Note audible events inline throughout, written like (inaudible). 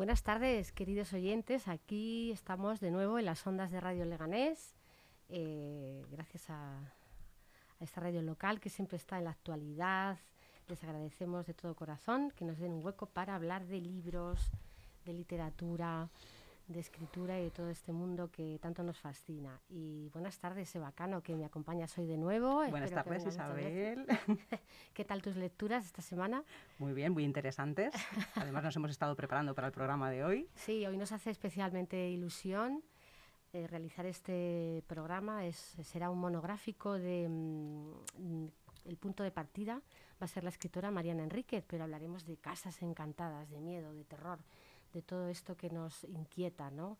Buenas tardes, queridos oyentes. Aquí estamos de nuevo en las ondas de Radio Leganés, eh, gracias a esta radio local que siempre está en la actualidad. Les agradecemos de todo corazón que nos den un hueco para hablar de libros, de literatura, de escritura y de todo este mundo que tanto nos fascina. Y buenas tardes, Sebacano, que me acompañas hoy de nuevo. Buenas tardes, Isabel. (laughs) ¿Qué tal tus lecturas esta semana? Muy bien, muy interesantes. Además nos hemos estado preparando para el programa de hoy. (laughs) Sí, hoy nos hace especialmente ilusión eh, realizar este programa. Es, será un monográfico de... Mm, el punto de partida va a ser la escritora Mariana Enríquez, pero hablaremos de casas encantadas, de miedo, de terror, de todo esto que nos inquieta, ¿no?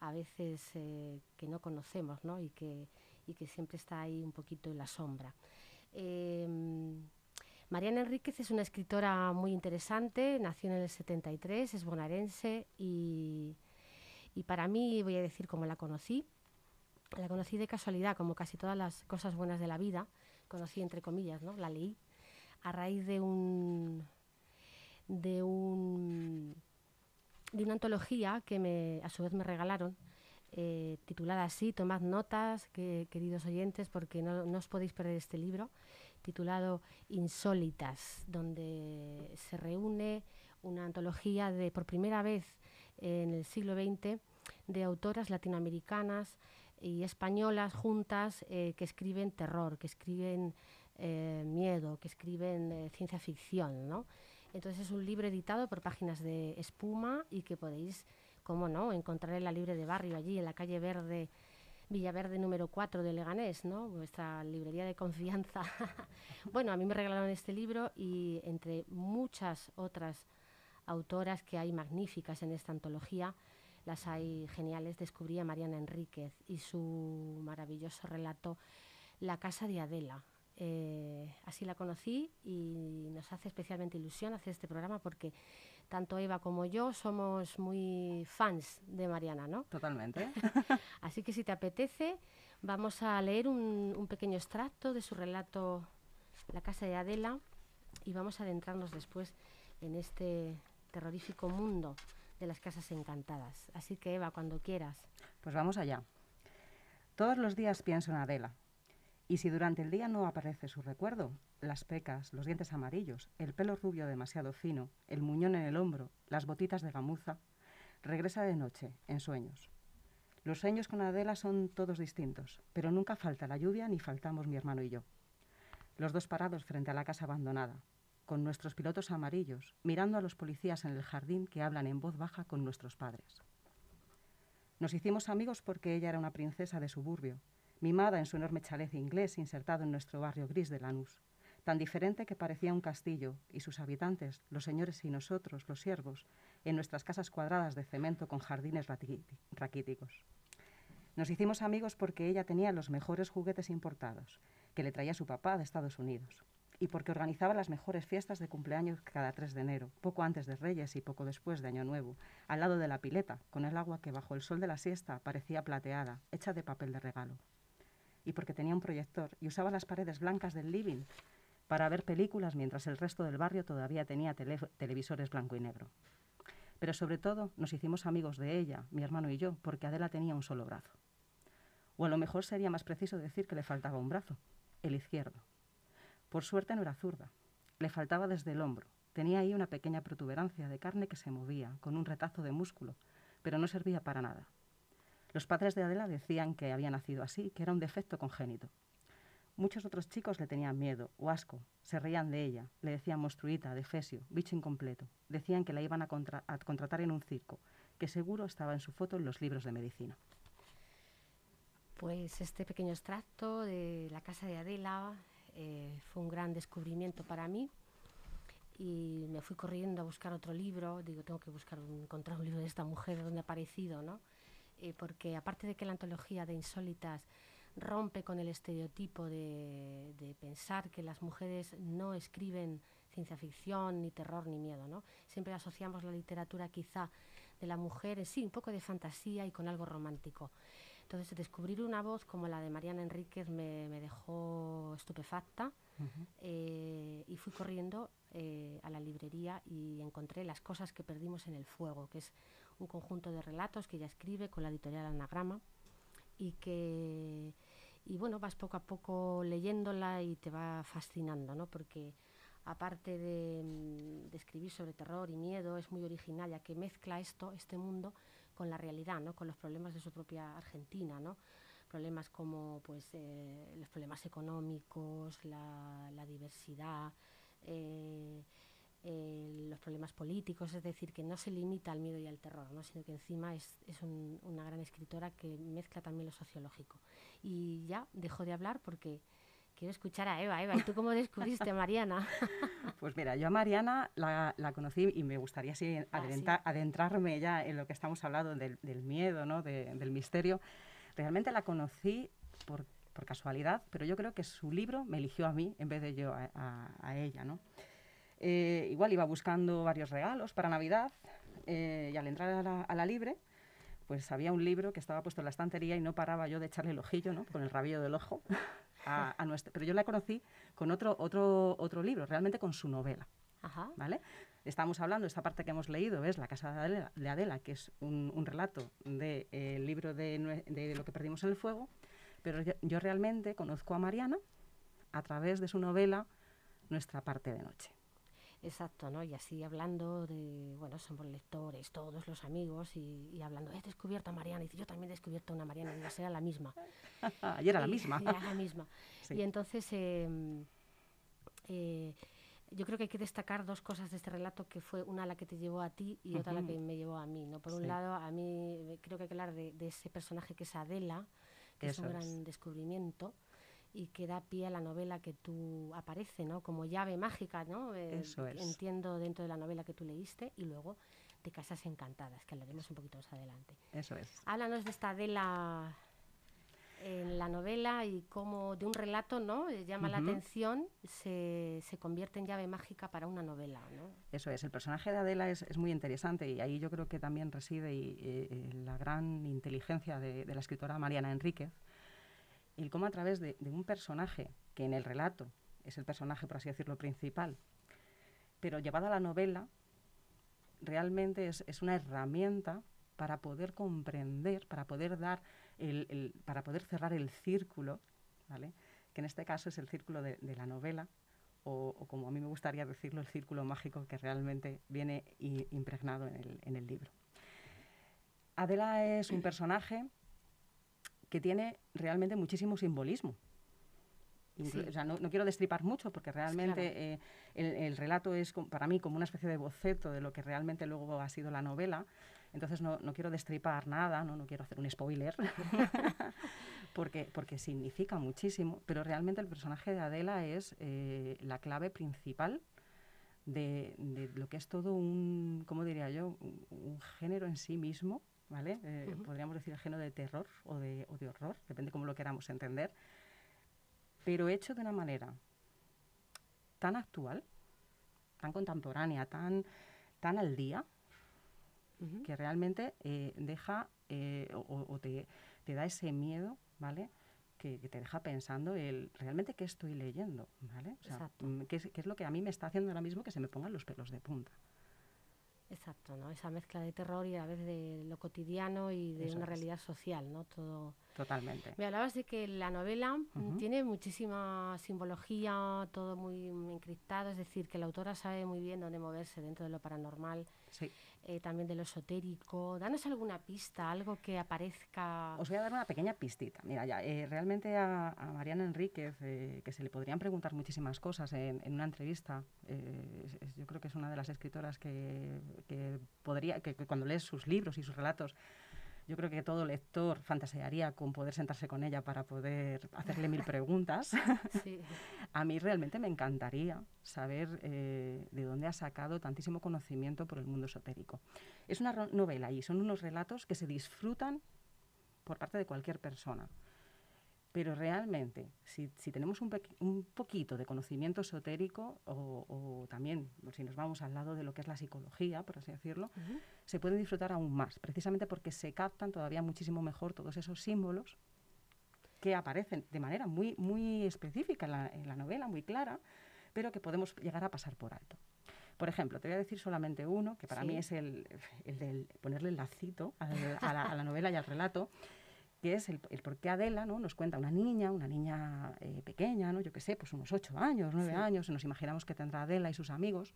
A veces eh, que no conocemos, ¿no? Y que, y que siempre está ahí un poquito en la sombra. Eh, Mariana Enríquez es una escritora muy interesante, nació en el 73, es bonaerense y, y para mí, voy a decir cómo la conocí, la conocí de casualidad, como casi todas las cosas buenas de la vida, conocí entre comillas, ¿no? La leí a raíz de un de un de una antología que me, a su vez me regalaron, eh, titulada así, tomad notas, que, queridos oyentes, porque no, no, os podéis perder este libro, titulado Insólitas, donde se reúne una antología de, por primera vez en el siglo XX, de autoras latinoamericanas y españolas juntas eh, que escriben terror, que escriben eh, miedo, que escriben ciencia ficción, ¿no? Entonces es un libro editado por páginas de espuma y que podéis, como no, encontrar en la Libre de Barrio, allí en la calle Verde, Villaverde número 4 de Leganés, ¿no? Vuestra librería de confianza. (laughs) bueno, a mí me regalaron este libro y entre muchas otras autoras que hay magníficas en esta antología, las hay geniales, descubrí a Mariana Enríquez y su maravilloso relato La casa de Adela, eh, así la conocí y nos hace especialmente ilusión hacer este programa porque tanto Eva como yo somos muy fans de Mariana, ¿no? Totalmente. (laughs) así que si te apetece, vamos a leer un, un, pequeño extracto de su relato La casa de Adela y vamos a adentrarnos después en este terrorífico mundo de las casas encantadas. Así que Eva, cuando quieras. Pues vamos allá. Todos los días pienso en Adela y si durante el día no aparece su recuerdo, las pecas, los dientes amarillos, el pelo rubio demasiado fino, el muñón en el hombro, las botitas de gamuza, regresa de noche, en sueños. Los sueños con Adela son todos distintos, pero nunca falta la lluvia ni faltamos mi hermano y yo. Los dos parados frente a la casa abandonada, con nuestros pilotos amarillos, mirando a los policías en el jardín que hablan en voz baja con nuestros padres. Nos hicimos amigos porque ella era una princesa de suburbio, mimada en su enorme chalet inglés insertado en nuestro barrio gris de Lanús, tan diferente que parecía un castillo, y sus habitantes, los señores y nosotros, los siervos, en nuestras casas cuadradas de cemento con jardines raquíticos. Nos hicimos amigos porque ella tenía los mejores juguetes importados, que le traía su papá de Estados Unidos, y porque organizaba las mejores fiestas de cumpleaños cada 3 de enero, poco antes de Reyes y poco después de Año Nuevo, al lado de la pileta, con el agua que bajo el sol de la siesta parecía plateada, hecha de papel de regalo y porque tenía un proyector y usaba las paredes blancas del living para ver películas mientras el resto del barrio todavía tenía tele televisores blanco y negro. Pero sobre todo nos hicimos amigos de ella, mi hermano y yo, porque Adela tenía un solo brazo. O a lo mejor sería más preciso decir que le faltaba un brazo, el izquierdo. Por suerte no era zurda, le faltaba desde el hombro. Tenía ahí una pequeña protuberancia de carne que se movía, con un retazo de músculo, pero no servía para nada. Los padres de Adela decían que había nacido así, que era un defecto congénito. Muchos otros chicos le tenían miedo o asco, se reían de ella, le decían monstruita, defesio, bicho incompleto. Decían que la iban a, contra a contratar en un circo, que seguro estaba en su foto en los libros de medicina. Pues este pequeño extracto de la casa de Adela eh, fue un gran descubrimiento para mí y me fui corriendo a buscar otro libro. Digo, tengo que buscar un, encontrar un libro de esta mujer donde ha aparecido, ¿no? Eh, porque aparte de que la antología de Insólitas rompe con el estereotipo de, de, pensar que las mujeres no escriben ciencia ficción, ni terror, ni miedo, ¿no? Siempre asociamos la literatura quizá de la mujer en sí, un poco de fantasía y con algo romántico. Entonces, descubrir una voz como la de Mariana Enríquez me, me dejó estupefacta uh -huh. eh, y fui corriendo eh, a la librería y encontré Las cosas que perdimos en el fuego, que es un conjunto de relatos que ella escribe con la editorial Anagrama y que y bueno vas poco a poco leyéndola y te va fascinando, ¿no? Porque aparte de, de, escribir sobre terror y miedo, es muy original, ya que mezcla esto, este mundo, con la realidad, ¿no? con los problemas de su propia Argentina, ¿no? problemas como pues, eh, los problemas económicos, la, la diversidad, eh, eh, los problemas políticos, es decir, que no se limita al miedo y al terror, ¿no? sino que encima es, es un, una gran escritora que mezcla también lo sociológico. Y ya dejo de hablar porque quiero escuchar a Eva. Eva, ¿y tú cómo descubriste a Mariana? (laughs) pues mira, yo a Mariana la, la conocí y me gustaría así ah, adentrarme ya en lo que estamos hablando del, del miedo, ¿no? De, del misterio. Realmente la conocí por, por, casualidad, pero yo creo que su libro me eligió a mí en vez de yo a, a, a ella, ¿no? Eh, igual iba buscando varios regalos para Navidad eh, y al entrar a la, a la libre pues había un libro que estaba puesto en la estantería y no paraba yo de echarle el ojillo, ¿no? Con el rabillo del ojo a, a nuestra, pero yo la conocí con otro, otro, otro libro, realmente con su novela. Ajá. ¿Vale? Estamos hablando, esta parte que hemos leído es La Casa de Adela, de Adela que es un, un relato del de, eh, libro de, de, Lo que perdimos en el fuego, pero yo, yo realmente conozco a Mariana a través de su novela Nuestra parte de noche. Exacto, ¿no? Y así hablando de, bueno, somos lectores, todos los amigos, y, y hablando, he descubierto a Mariana, y dice, yo también he descubierto a una Mariana, y será la misma. (laughs) y era la misma. Y, (laughs) era la misma. (laughs) Sí. Y entonces, eh, eh, yo creo que hay que destacar dos cosas de este relato, que fue una la que te llevó a ti y otra uh -huh. la que me llevó a mí, ¿no? Por un lado, a mí creo que hay que hablar de, de ese personaje que es Adela, que Eso es un gran es. descubrimiento, y que da pie a la novela que tú aparece, ¿no? Como llave mágica, ¿no? Eh, Eso es. Entiendo dentro de la novela que tú leíste y luego de Casas Encantadas, que hablaremos un poquito más adelante. Eso es. Háblanos de esta Adela en la novela y cómo de un relato, ¿no? Eh, llama uh -huh. la atención, se, se, convierte en llave mágica para una novela, ¿no? Eso es. El personaje de Adela es, es muy interesante y ahí yo creo que también reside y, eh, la gran inteligencia de, de la escritora Mariana Enríquez, el cómo a través de, un personaje que en el relato es el personaje, por así decirlo, principal, pero llevado a la novela, realmente es, una herramienta para poder comprender, para poder dar, el, para poder cerrar el círculo, que en este caso es el círculo de, la novela, o, como a mí me gustaría decirlo, el círculo mágico que realmente viene impregnado en el libro. Adela es un personaje que tiene realmente muchísimo simbolismo. Sí. O sea, no, no, quiero destripar mucho porque realmente claro. eh, el, el, relato es para mí como una especie de boceto de lo que realmente luego ha sido la novela. Entonces no, no quiero destripar nada, no, no quiero hacer un spoiler, (laughs) porque, porque significa muchísimo, pero realmente el personaje de Adela es eh, la clave principal de, de, lo que es todo un, ¿cómo diría yo?, un, un género en sí mismo, ¿vale? Eh, uh -huh. Podríamos decir género de terror o de, o de horror, depende cómo lo queramos entender, pero hecho de una manera tan actual, tan contemporánea, tan, tan al día, uh -huh. que realmente eh, deja eh, o, o te, te, da ese miedo, ¿vale? Que, que, te deja pensando el realmente qué estoy leyendo, ¿vale? O sea, ¿qué es, qué es lo que a mí me está haciendo ahora mismo que se me pongan los pelos de punta. Exacto, ¿no? Esa mezcla de terror y a veces de lo cotidiano y de Eso una es. realidad social, ¿no? Todo. Totalmente. Me hablabas de que la novela uh -huh. tiene muchísima simbología, todo muy encriptado, es decir, que la autora sabe muy bien dónde moverse dentro de lo paranormal. Sí. Eh, también de lo esotérico. Danos alguna pista, algo que aparezca. Os voy a dar una pequeña pistita. Mira, ya, eh, realmente a, Mariana Enríquez, eh, que se le podrían preguntar muchísimas cosas en, en una entrevista, eh, yo creo que es una de las escritoras que, que podría, que cuando lees sus libros y sus relatos, yo creo que todo lector fantasearía con poder sentarse con ella para poder hacerle mil preguntas. (laughs) Sí. (laughs) a mí realmente me encantaría saber eh, de dónde ha sacado tantísimo conocimiento por el mundo esotérico. Es una novela y son unos relatos que se disfrutan por parte de cualquier persona. Pero realmente, si, si tenemos un, un, poquito de conocimiento esotérico, o, o, también si nos vamos al lado de lo que es la psicología, por así decirlo, uh -huh. se puede disfrutar aún más, precisamente porque se captan todavía muchísimo mejor todos esos símbolos que aparecen de manera muy, muy específica en la, en la novela, muy clara, pero que podemos llegar a pasar por alto. Por ejemplo, te voy a decir solamente uno, que para mí es el, el de ponerle el lacito a la, novela y al relato, que es el, el por qué Adela ¿no? nos cuenta una niña, una niña eh, pequeña, ¿no? yo qué sé, pues unos ocho años, nueve años, nos imaginamos que tendrá Adela y sus amigos,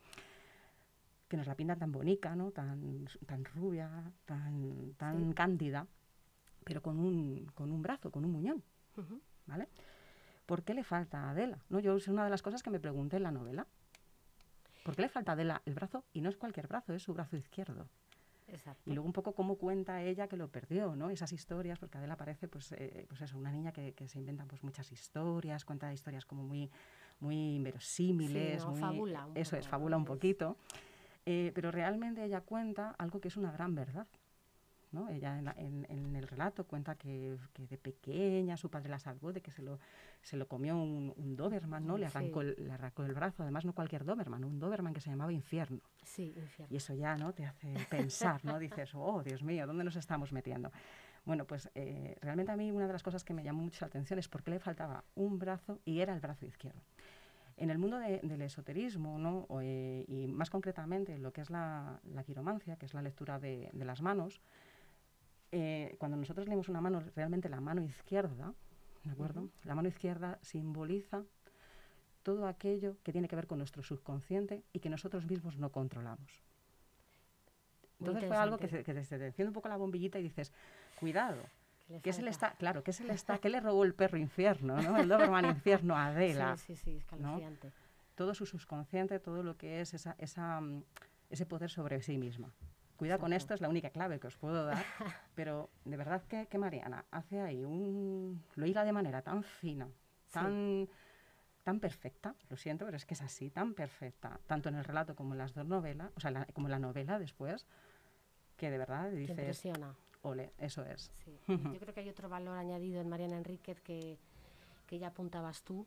que nos la pintan tan bonita, ¿no? tan, tan rubia, tan, tan cándida, pero con un, con un brazo, con un muñón. ¿vale? ¿Por qué le falta a Adela? ¿No? Yo es una de las cosas que me pregunté en la novela. ¿Por qué le falta a Adela el brazo? Y no es cualquier brazo, es su brazo izquierdo. Y luego un poco cómo cuenta ella que lo perdió, ¿no? Esas historias, porque Adela parece, pues, eh, pues eso, una niña que, se inventa pues muchas historias, cuenta historias como muy, muy inverosímiles. fabula eso es, fabula un poquito. Eh, pero realmente ella cuenta algo que es una gran verdad. Ella en, el relato cuenta que, de pequeña su padre la salvó de que se lo, se lo comió un, Doberman, ¿no? Le arrancó, el, le arrancó el brazo, además no cualquier Doberman, un Doberman que se llamaba Infierno. Sí, Infierno. Y eso ya, ¿no? Te hace pensar, ¿no? (laughs) Dices, oh, Dios mío, ¿dónde nos estamos metiendo? Bueno, pues eh, realmente a mí una de las cosas que me llamó mucho la atención es por qué le faltaba un brazo y era el brazo izquierdo. En el mundo del esoterismo, ¿no? Eh, y más concretamente lo que es la, quiromancia, que es la lectura de, de las manos, eh, cuando nosotros leemos una mano, realmente la mano izquierda, ¿de acuerdo? La mano izquierda simboliza todo aquello que tiene que ver con nuestro subconsciente y que nosotros mismos no controlamos. Entonces fue algo que, se, que te enciende un poco la bombillita y dices, cuidado, ¿Qué se le está, claro, ¿qué se le está, qué le robó el perro infierno, ¿no? El Doberman infierno a (laughs) Adela. Sí, sí, sí, ¿no? Todo su subconsciente, todo lo que es esa, esa, mm, ese poder sobre sí misma. Cuida con esto, es la única clave que os puedo dar, (laughs) pero de verdad que, Mariana hace ahí un... lo hila de manera tan fina, tan, tan perfecta, lo siento, pero es que es así, tan perfecta, tanto en el relato como en las dos novelas, o sea, como en la novela después, que de verdad dices... impresiona. Ole, eso es. (laughs) Yo creo que hay otro valor añadido en Mariana Enríquez que, que ya apuntabas tú,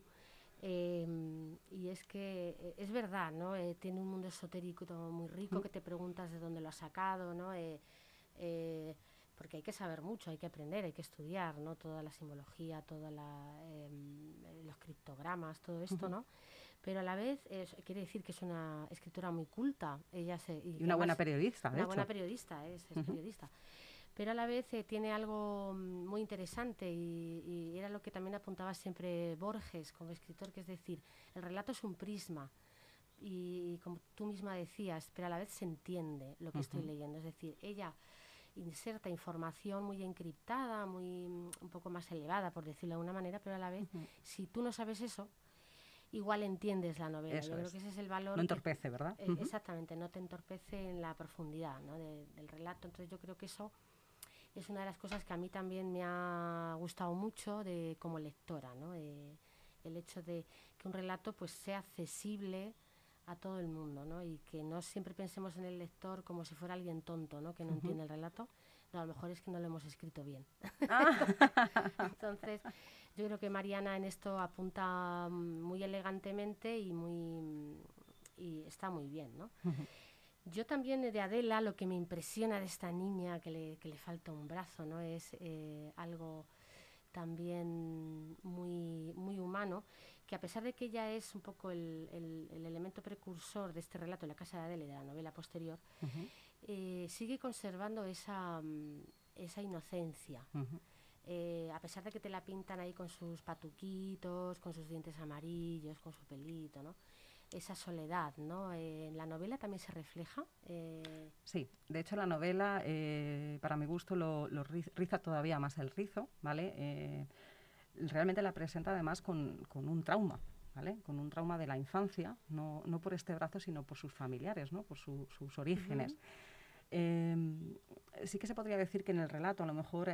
Em, y es que eh, es verdad, ¿no? Eh, tiene un mundo esotérico muy rico que te preguntas de dónde lo ha sacado, ¿no? Eh, porque hay que saber mucho, hay que aprender, hay que estudiar, ¿no? Toda la simbología, todos em, los criptogramas, todo esto, ¿no? Pero a la vez quiere decir que es una escritora muy culta. Ella se, y, una buena periodista, Una buena periodista, es, periodista pero a la vez eh, tiene algo mm, muy interesante y, era lo que también apuntaba siempre Borges como escritor, que es decir, el relato es un prisma y, como tú misma decías, pero a la vez se entiende lo que estoy leyendo, es decir, ella inserta información muy encriptada, muy mm, un poco más elevada, por decirlo de alguna manera, pero a la vez, si tú no sabes eso, igual entiendes la novela. Yo creo que ese es el valor. No entorpece, ¿verdad? Eh, exactamente, no te entorpece en la profundidad ¿no? del relato. Entonces yo creo que eso es una de las cosas que a mí también me ha gustado mucho de, como lectora, ¿no? el hecho de que un relato pues sea accesible a todo el mundo, ¿no? Y que no siempre pensemos en el lector como si fuera alguien tonto, ¿no? Que no entiende el relato. No, a lo mejor es que no lo hemos escrito bien. Ah. (laughs) (laughs) Entonces, yo creo que Mariana en esto apunta muy elegantemente y muy y está muy bien, ¿no? Yo también de Adela lo que me impresiona de esta niña que le, que le falta un brazo, ¿no? Es eh, algo también muy, muy humano, que a pesar de que ella es un poco el, el, elemento precursor de este relato, La Casa de Adela y de la novela posterior, eh, sigue conservando esa, mm, esa inocencia. Eh, a pesar de que te la pintan ahí con sus patuquitos, con sus dientes amarillos, con su pelito, ¿no? Esa soledad, ¿no? Eh, ¿En la novela también se refleja? Eh, sí, de hecho la novela, eh, para mi gusto, lo, riza todavía más el rizo, ¿vale? realmente la presenta además con, un trauma, ¿vale? Con un trauma de la infancia, no, no por este brazo, sino por sus familiares, ¿no? Por sus orígenes. Em, sí que se podría decir que en el relato a lo mejor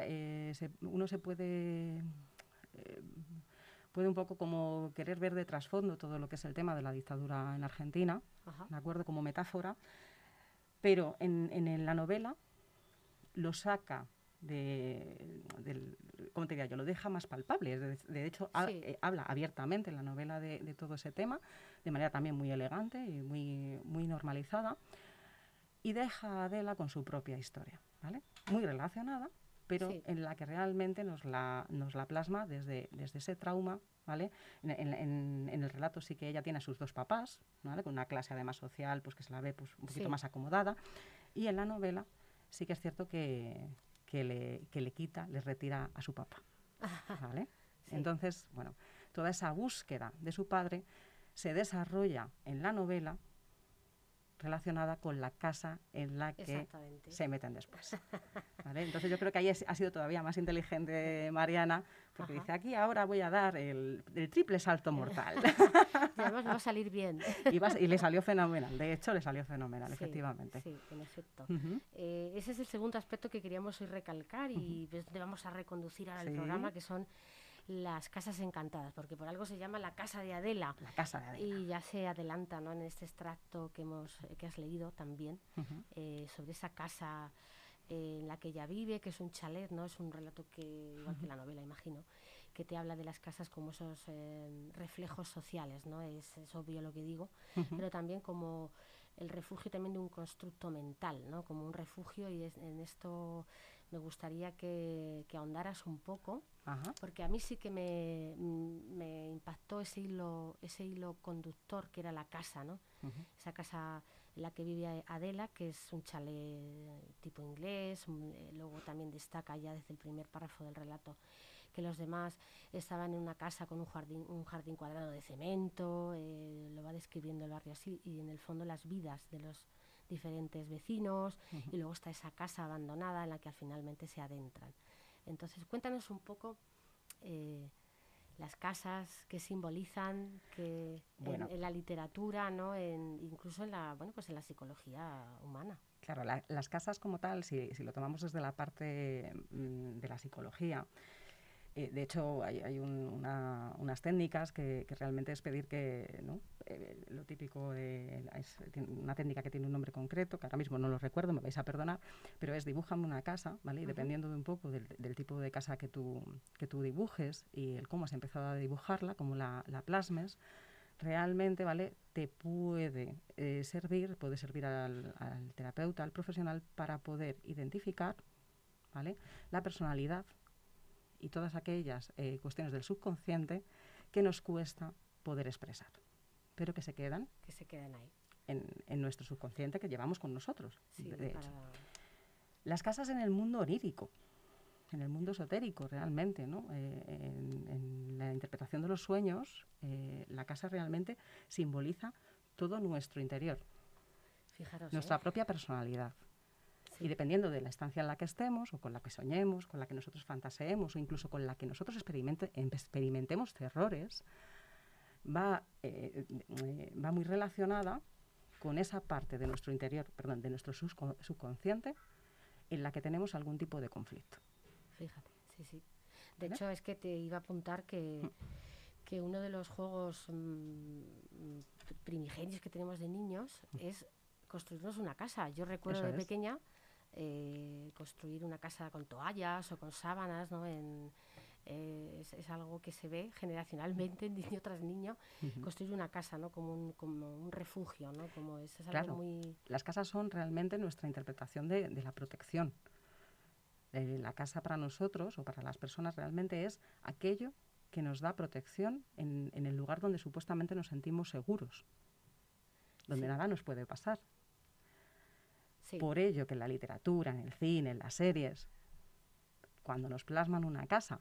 uno se puede puede un poco como querer ver de trasfondo todo lo que es el tema de la dictadura en Argentina, ¿de acuerdo? Como metáfora, pero en, la novela lo saca de, del, ¿cómo te diría yo? Lo deja más palpable. De, hecho, eh, habla abiertamente en la novela de, todo ese tema, de manera también muy elegante y muy, muy normalizada, y deja a Adela con su propia historia, ¿vale? Muy relacionada, pero en la que realmente nos la, nos la plasma desde, desde ese trauma, ¿vale? En, el relato sí que ella tiene a sus dos papás, ¿vale? Con una clase además social, pues que se la ve pues, un poquito más acomodada, y en la novela sí que es cierto que, que, le, que le quita, le retira a su papá, ¿vale? Entonces, bueno, toda esa búsqueda de su padre se desarrolla en la novela relacionada con la casa en la que se meten después. Entonces yo creo que ahí ha sido todavía más inteligente Mariana, porque dice, aquí ahora voy a dar el, triple salto mortal. (laughs) además va a salir bien. y, le salió fenomenal, de hecho le salió fenomenal, efectivamente. Sí, en efecto. Eh, ese es el segundo aspecto que queríamos hoy recalcar y uh vamos a reconducir al programa, que son las casas encantadas, porque por algo se llama la casa de Adela. La casa de Adela. Y ya se adelanta ¿no? en este extracto que, hemos, que has leído también eh, sobre esa casa eh, en la que ella vive, que es un chalet, ¿no? Es un relato que, igual que la novela, imagino, que te habla de las casas como esos eh, reflejos sociales, ¿no? Es, obvio lo que digo, pero también como el refugio también de un constructo mental, ¿no? Como un refugio y en esto me gustaría que, ahondaras un poco, porque a mí sí que me, me, impactó ese hilo, ese hilo conductor que era la casa, ¿no? Esa casa en la que vive Adela, que es un chalet tipo inglés, eh, luego también destaca ya desde el primer párrafo del relato que los demás estaban en una casa con un jardín, un jardín cuadrado de cemento, eh, lo va describiendo el barrio así, y en el fondo las vidas de los diferentes vecinos y luego está esa casa abandonada en la que finalmente se adentran. Entonces, cuéntanos un poco eh, las casas que simbolizan que en, la literatura, ¿no? En, incluso en la, bueno, pues en la psicología humana. Claro, las casas como tal, si, si, lo tomamos desde la parte mm, de la psicología, eh, de hecho, hay, unas técnicas que, realmente es pedir que, ¿no? Eh, lo típico de, es una técnica que tiene un nombre concreto, que ahora mismo no lo recuerdo, me vais a perdonar, pero es dibújame una casa, ¿vale? Y dependiendo de un poco del, tipo de casa que tú, que tú dibujes y el cómo has empezado a dibujarla, cómo la, plasmes, realmente, ¿vale? Te puede eh, servir, puede servir al, al terapeuta, al profesional, para poder identificar, ¿vale? La personalidad y todas aquellas eh, cuestiones del subconsciente que nos cuesta poder expresar, pero que se quedan, que se quedan ahí. En, nuestro subconsciente que llevamos con nosotros. Las casas en el mundo onírico, en el mundo esotérico realmente, ¿no? Eh, en, la interpretación de los sueños, eh, la casa realmente simboliza todo nuestro interior, nuestra propia personalidad. Y dependiendo de la estancia en la que estemos, o con la que soñemos, con la que nosotros fantaseemos, o incluso con la que nosotros experimentemos terrores, va, eh, eh, va muy relacionada con esa parte de nuestro interior, perdón, de nuestro subconsciente, en la que tenemos algún tipo de conflicto. Fíjate, sí, sí. De hecho, es que te iba a apuntar que, mm. que uno de los juegos mm, primigenios que tenemos de niños mm. es construirnos una casa. Yo recuerdo de pequeña eh, construir una casa con toallas o con sábanas, ¿no? En, eh, es, algo que se ve generacionalmente (laughs) niño tras niño, construir una casa, ¿no? Como un, como un refugio, ¿no? Como es, algo muy... Las casas son realmente nuestra interpretación de, la protección. Eh, la casa para nosotros o para las personas realmente es aquello que nos da protección en, el lugar donde supuestamente nos sentimos seguros, donde nada nos puede pasar. Por ello que en la literatura, en el cine, en las series, cuando nos plasman una casa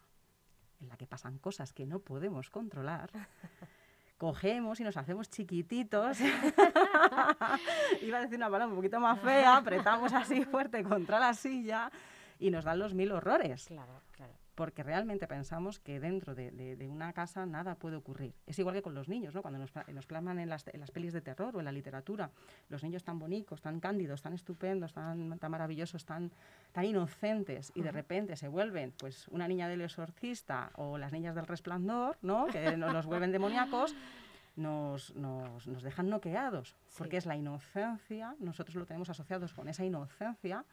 en la que pasan cosas que no podemos controlar, (laughs) cogemos y nos hacemos chiquititos. (laughs) (laughs) Iba a decir una palabra un poquito más fea, apretamos así fuerte contra la silla y nos dan los mil horrores. Claro, claro porque realmente pensamos que dentro de, una casa nada puede ocurrir. Es igual que con los niños, ¿no? cuando nos, nos plasman en las, en las, pelis de terror o en la literatura, los niños tan bonitos, tan cándidos, tan estupendos, tan, tan maravillosos, tan, tan inocentes, y de repente se vuelven pues una niña del exorcista o las niñas del resplandor, ¿no? que (laughs) nos los vuelven demoníacos, nos, nos, nos, dejan noqueados, porque es la inocencia, nosotros lo tenemos asociados con esa inocencia,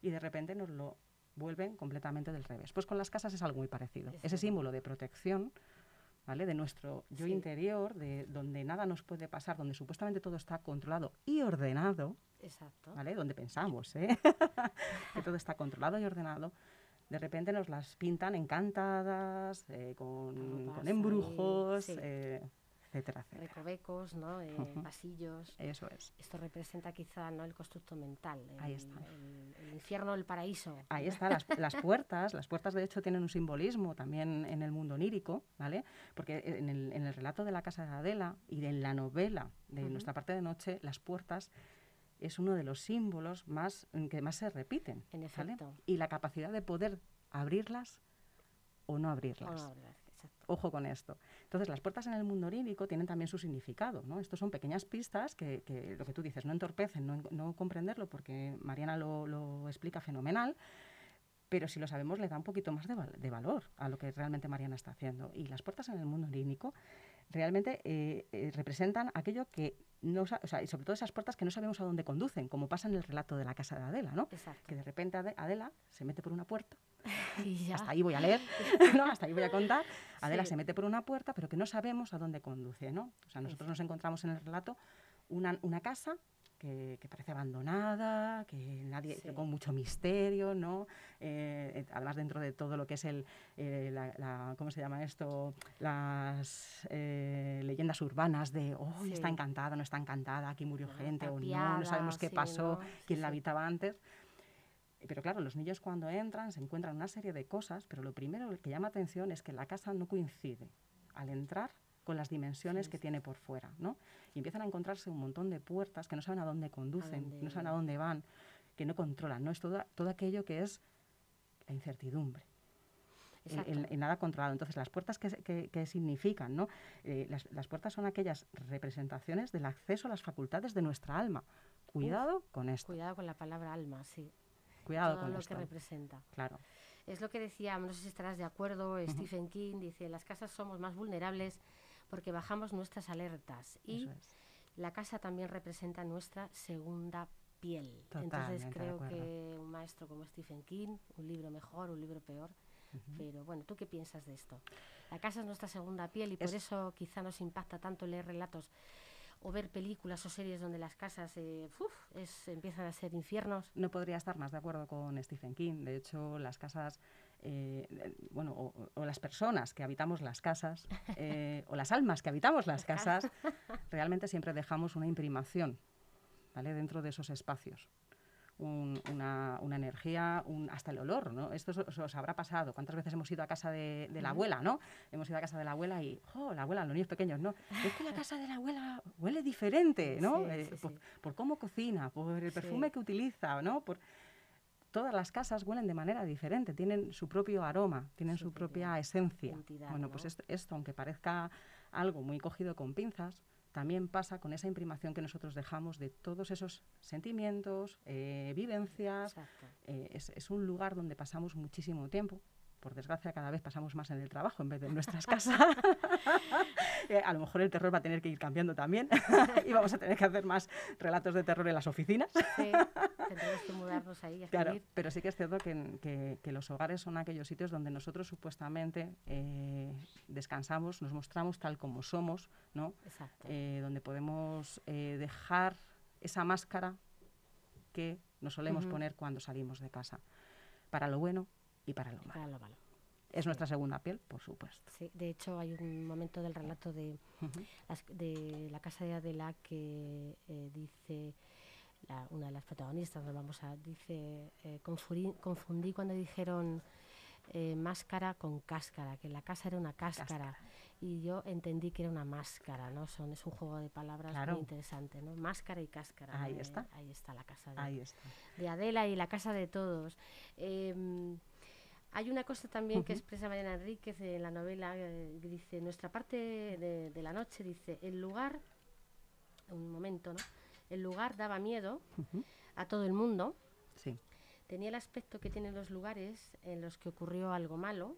y de repente nos lo vuelven completamente del revés. Pues con las casas es algo muy parecido. Ese símbolo de protección, ¿vale? De nuestro yo interior, de donde nada nos puede pasar, donde supuestamente todo está controlado y ordenado, Exacto. ¿vale? Donde pensamos, ¿eh? (laughs) que todo está controlado y ordenado, de repente nos las pintan encantadas, eh, con, con embrujos, sí. eh, etcétera, etcétera. recovecos, ¿no? Eh, pasillos. Eso es. Esto representa quizá no el constructo mental, el, Ahí está. el- el infierno, el paraíso. Ahí está, las, las puertas, las puertas de hecho tienen un simbolismo también en el mundo onírico, ¿vale? Porque en el, en el relato de la casa de Adela y en la novela de nuestra parte de noche, las puertas es uno de los símbolos más que más se repiten. En ¿vale? efecto. Y la capacidad de poder abrirlas o no O abrirlas. no, verdad, Ojo con esto. Entonces, las puertas en el mundo onírico tienen también su significado, ¿no? Estos son pequeñas pistas que, lo que tú dices, no entorpecen, no, en- no comprenderlo, porque Mariana lo, explica fenomenal, pero si lo sabemos le da un poquito más de valor a lo que realmente Mariana está haciendo. Y las puertas en el mundo onírico realmente eh, eh, representan aquello que no, o sea, y sobre todo esas puertas que no sabemos a dónde conducen, como pasa en el relato de la casa de Adela, ¿no? Exacto. Que de repente Ade- Adela se mete por una puerta (laughs) Y ya. hasta ahí voy a leer, (laughs) ¿no? hasta ahí voy a contar. Adela Sí. se mete por una puerta, pero que no sabemos a dónde conduce, ¿no? O sea, nosotros nos encontramos en el relato una, una casa que, que parece abandonada, que nadie, Sí. con mucho misterio, ¿no? Eh, eh, además dentro de todo lo que es el, eh, la, la- ¿cómo se llama esto? Las eh, leyendas urbanas de, oh, está Sí. encantada, no está encantada, aquí murió gente o no, no tapiada, sabemos qué sí, pasó, ¿no? Quién la habitaba antes. Pero claro, los niños cuando entran se encuentran una serie de cosas, pero lo primero que llama atención es que la casa no coincide al entrar con las dimensiones Sí, que sí. tiene por fuera, ¿no? Y empiezan a encontrarse un montón de puertas que no saben a dónde conducen, no dónde- saben a dónde van, que no controlan, ¿no? Es todo, todo aquello que es la incertidumbre. el nada controlado. Entonces, las puertas que, que- que significan, ¿no? Eh, las, las puertas son aquellas representaciones del acceso a las facultades de nuestra alma. Cuidado con esto, Cuidado con la palabra alma, sí. cuidado Todo con lo esto. que representa. Claro. Es lo que decía, no sé si estarás de acuerdo, Stephen King dice, las casas somos más vulnerables porque bajamos nuestras alertas y es. la casa también representa nuestra segunda piel. Entonces Totalmente creo que un maestro como Stephen King, un libro mejor, un libro peor, pero bueno, ¿tú qué piensas de esto? La casa es nuestra segunda piel y por Es- eso quizá nos impacta tanto leer relatos o ver películas o series donde las casas eh, uf, es, empiezan a ser infiernos. No podría estar más de acuerdo con Stephen King. De hecho, las casas, eh, bueno, o, o las personas que habitamos las casas, eh, o las almas que habitamos las casas, (laughs) realmente siempre dejamos una imprimación, ¿vale? Dentro de esos espacios. Un- una, una energía, un, hasta el olor, ¿no? Esto os, os- habrá pasado. ¿Cuántas veces hemos ido a casa de, de la abuela, no? Hemos ido a casa de la abuela y, ¡oh, la abuela, los niños pequeños, no! Es que la (laughs) casa de la abuela huele diferente, ¿no? Sí, Eh, sí, por, sí. por cómo cocina, por el perfume que utiliza, ¿no? Por, todas las casas huelen de manera diferente, tienen su propio aroma, tienen Su su, propia esencia. bueno, pues esto, esto, aunque parezca algo muy cogido con pinzas, también pasa con esa imprimación que nosotros dejamos de todos esos sentimientos, eh, vivencias. Eh, es, es un lugar donde pasamos muchísimo tiempo. Por desgracia, cada vez pasamos más en el trabajo en vez de en nuestras casas. (laughs) Eh, a lo mejor el terror va a tener que ir cambiando también (laughs) y vamos a tener que hacer más relatos de terror en las oficinas. Sí, tendremos que mudarnos ahí a Claro, pero sí que es cierto que, que- que los hogares son aquellos sitios donde nosotros supuestamente eh, descansamos, nos mostramos tal como somos, ¿no? Exacto. Eh, donde podemos dejar esa máscara que nos solemos poner cuando salimos de casa, para lo bueno y para lo malo. Para lo malo. Es nuestra segunda piel, por supuesto. Sí, de hecho, hay un momento del relato de, las- de la casa de Adela que eh, dice, la- una de las protagonistas, no vamos a, dice, eh, confundí, confundí cuando dijeron eh, máscara con cáscara, que la casa era una cáscara. Cáscara. Y yo entendí que era una máscara, ¿no? Son, es un juego de palabras Claro. muy interesante, ¿no? Máscara y cáscara. Ahí. Eh, está. ahí está la casa de, Ahí está. de Adela y la casa de todos. Hay una cosa también que expresa Mariana Enríquez en la novela, eh, que dice, nuestra parte de, de la noche, dice, el lugar, un momento, ¿no? El lugar daba miedo a todo el mundo, Sí, tenía el aspecto que tienen los lugares en los que ocurrió algo malo,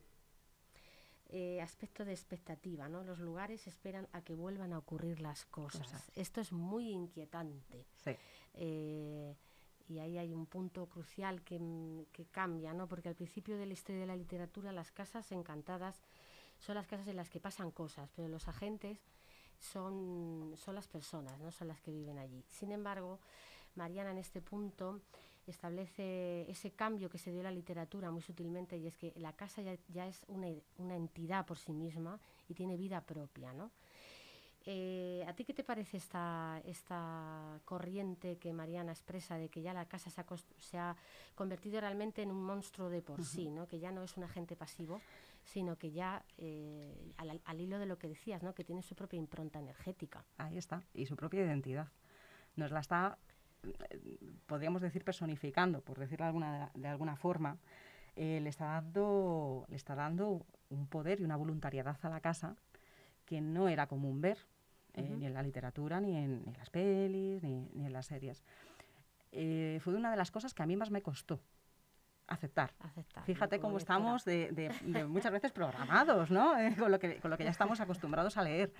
eh, aspecto de expectativa, ¿no? Los lugares esperan a que vuelvan a ocurrir las cosas. Cosas. Esto es muy inquietante. sí. Eh, y ahí hay un punto crucial que, mm, que cambia, ¿no? Porque al principio de la historia de la literatura las casas encantadas son las casas en las que pasan cosas, pero los agentes son, son las personas, no son las que viven allí. Sin embargo, Mariana en este punto establece ese cambio que se dio en la literatura muy sutilmente y es que la casa ya, es una, una, entidad por sí misma y tiene vida propia, ¿no? Eh, ¿A ti qué te parece esta, esta corriente que Mariana expresa de que ya la casa se ha, convertido realmente en un monstruo de por sí, ¿no? que ya no es un agente pasivo, sino que ya, eh, al, hilo de lo que decías, ¿no? que tiene su propia impronta energética? Ahí está, y su propia identidad. Nos la está, podríamos decir, personificando, por decirlo de alguna, de alguna forma, eh, le, está dando, le está dando un poder y una voluntariedad a la casa que no era común ver eh, ni en la literatura, ni en, las pelis, ni, en las series. Eh, fue una de las cosas que a mí más me costó aceptar. Fíjate cómo estamos de, muchas veces programados, ¿no? (laughs) con, lo que, con lo que ya estamos acostumbrados a leer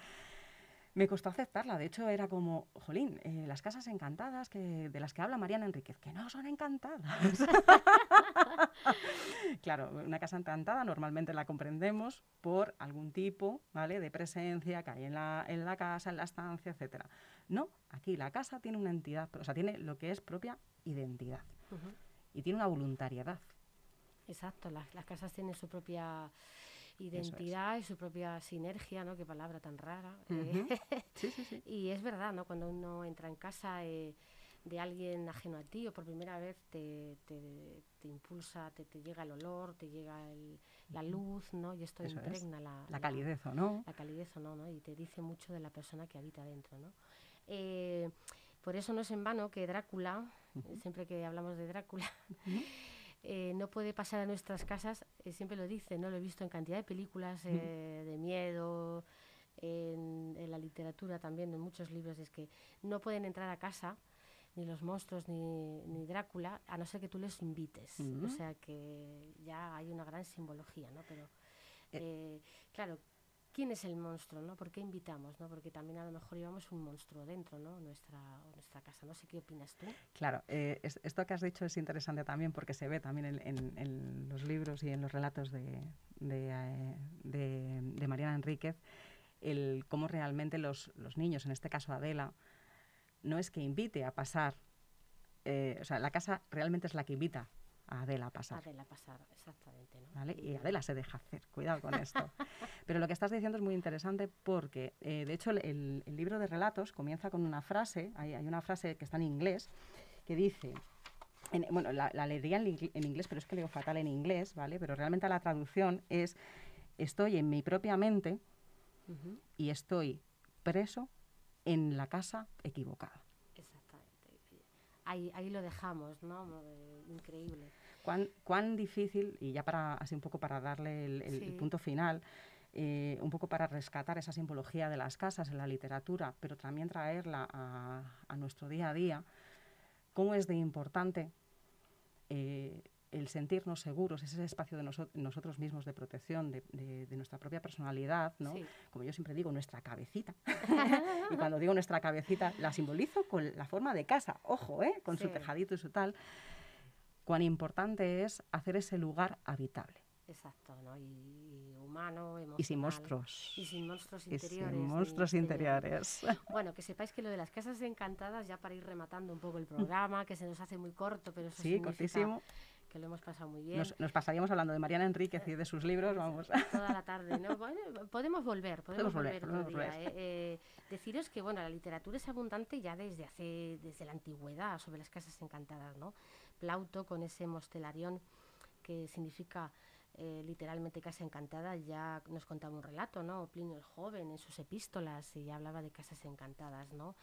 me costó aceptarla. De hecho, era como, jolín, eh, las casas encantadas que, de las que habla Mariana Enríquez, que no son encantadas. (laughs) claro, una casa encantada normalmente la comprendemos por algún tipo ¿vale? de presencia que hay en la, en la casa, en la estancia, etc. No, aquí la casa tiene una entidad, o sea, tiene lo que es propia identidad y tiene una voluntariedad. Exacto, las, las casas tienen su propia identidad y su propia sinergia, ¿no? Qué palabra tan rara. Eh, (laughs) sí, sí, sí. y es verdad, ¿no? Cuando uno entra en casa eh, de alguien ajeno a ti o por primera vez te, te, impulsa, te, te, llega el olor, te llega la luz, ¿no? Y esto impregna la, la, calidez o no. La calidez o no, ¿no? Y te dice mucho de la persona que habita dentro, ¿no? Eh, por eso no es en vano que Drácula, siempre que hablamos de Drácula, eh, no puede pasar a nuestras casas, eh, siempre lo dice, ¿no? Lo he visto en cantidad de películas eh, de miedo, en, la literatura también, en muchos libros, es que no pueden entrar a casa ni los monstruos ni, ni Drácula, a no ser que tú les invites. O sea que ya hay una gran simbología, ¿no? Pero, claro, quién es el monstruo, ¿no? ¿Por qué invitamos, no? Porque también a lo mejor llevamos un monstruo dentro, ¿no? Nuestra, nuestra casa. No sé qué opinas tú. Claro, eh, esto que has dicho es interesante también porque se ve también en, los libros y en los relatos de, de, eh, Mariana Enríquez el cómo realmente los, niños, en este caso Adela, no es que invite a pasar, eh, o sea, la casa realmente es la que invita Adela pasar. Adela pasar, exactamente. ¿Vale? Y Adela se deja hacer, cuidado con esto. (laughs) Pero lo que estás diciendo es muy interesante porque, eh, de hecho, el, libro de relatos comienza con una frase, hay, una frase que está en inglés, que dice, bueno, la, leería en, inglés, pero es que leo fatal en inglés, ¿vale? Pero realmente la traducción es, estoy en mi propia mente y estoy preso en la casa equivocada. Exactamente. Ahí, ahí lo dejamos, ¿no? Increíble cuán, difícil, y ya para así un poco para darle el, punto final, eh, un poco para rescatar esa simbología de las casas en la literatura, pero también traerla a, nuestro día a día, cómo es de importante eh, el sentirnos seguros, ese espacio de nosotros mismos de protección de, nuestra propia personalidad, ¿no? Como yo siempre digo, nuestra cabecita. (laughs) y cuando digo nuestra cabecita, la simbolizo con la forma de casa, ojo, ¿eh? con su tejadito y su tal cuán importante es hacer ese lugar habitable. Exacto, ¿no? Y, humano, emocional. Y sin monstruos. Y sin monstruos interiores. sin monstruos interiores. Bueno, que sepáis que lo de las casas encantadas, ya para ir rematando un poco el programa, que se nos hace muy corto, pero eso sí, cortísimo. Que lo hemos pasado muy bien. Nos, pasaríamos hablando de Mariana Enríquez y de sus libros, vamos. Toda la (laughs) tarde, ¿no? podemos volver, podemos, volver, otro día. ¿eh? Eh, deciros que, bueno, la literatura es abundante ya desde hace, desde la antigüedad sobre las casas encantadas, ¿no? Plauto con ese mostelarión que significa eh, literalmente casa encantada, ya nos contaba un relato, ¿no? Plinio el joven en sus epístolas y hablaba de casas encantadas, ¿no?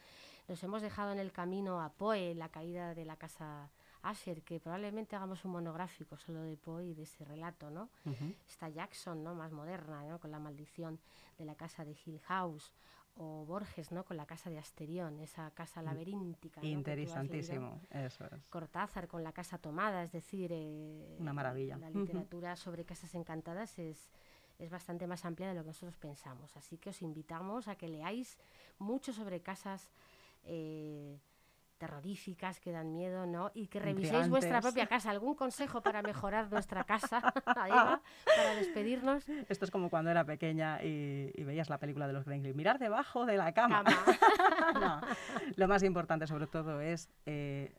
Nos hemos dejado en el camino a Poe, la caída de la casa Asher, que probablemente hagamos un monográfico solo de Poe y de ese relato, ¿no? Está Jackson, ¿no? Más moderna, ¿no? Con la maldición de la casa de Hill House o Borges, ¿no? Con la casa de Asterión, esa casa mm, laberíntica. Interesantísimo, eso es. Cortázar con la casa tomada, es decir, eh, una maravilla. La literatura sobre casas encantadas es, es bastante más amplia de lo que nosotros pensamos. Así que os invitamos a que leáis mucho sobre casas. Eh, terroríficas, que dan miedo, ¿no? Y que reviséis vuestra propia casa. ¿Algún consejo para mejorar nuestra casa, (laughs) (laughs) para despedirnos? Esto es como cuando era pequeña y, veías la película de los Gremlins. Mirar debajo de la cama. (laughs) no, lo más importante sobre todo es... Eh,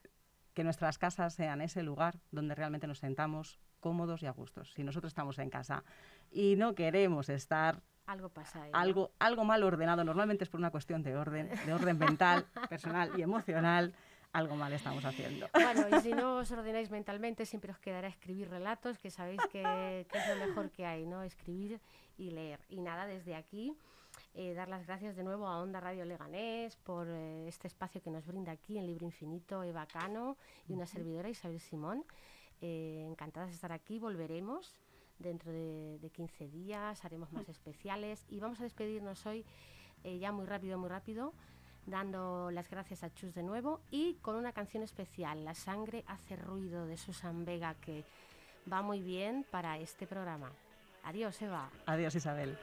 que nuestras casas sean ese lugar donde realmente nos sentamos cómodos y a gustos. Si nosotros estamos en casa y no queremos estar algo pasa ahí, algo, algo mal ordenado, normalmente es por una cuestión de orden, de orden mental, (laughs) personal y emocional, algo mal estamos haciendo. Bueno, y si no os (laughs) ordenáis mentalmente, siempre os quedará escribir relatos, que sabéis que, que es lo mejor que hay, ¿no? Escribir y leer. Y nada, desde aquí eh, dar las gracias de nuevo a Onda Radio Leganés por eh, este espacio que nos brinda aquí en Libro Infinito Eva Cano y una servidora Isabel Simón. Eh, encantadas de estar aquí, volveremos dentro de, de, 15 días, haremos más especiales y vamos a despedirnos hoy ya muy rápido, muy rápido, dando las gracias a Chus de nuevo y con una canción especial, La sangre hace ruido de Susan Vega, que va muy bien para este programa. Adiós, Eva. Adiós, Isabel.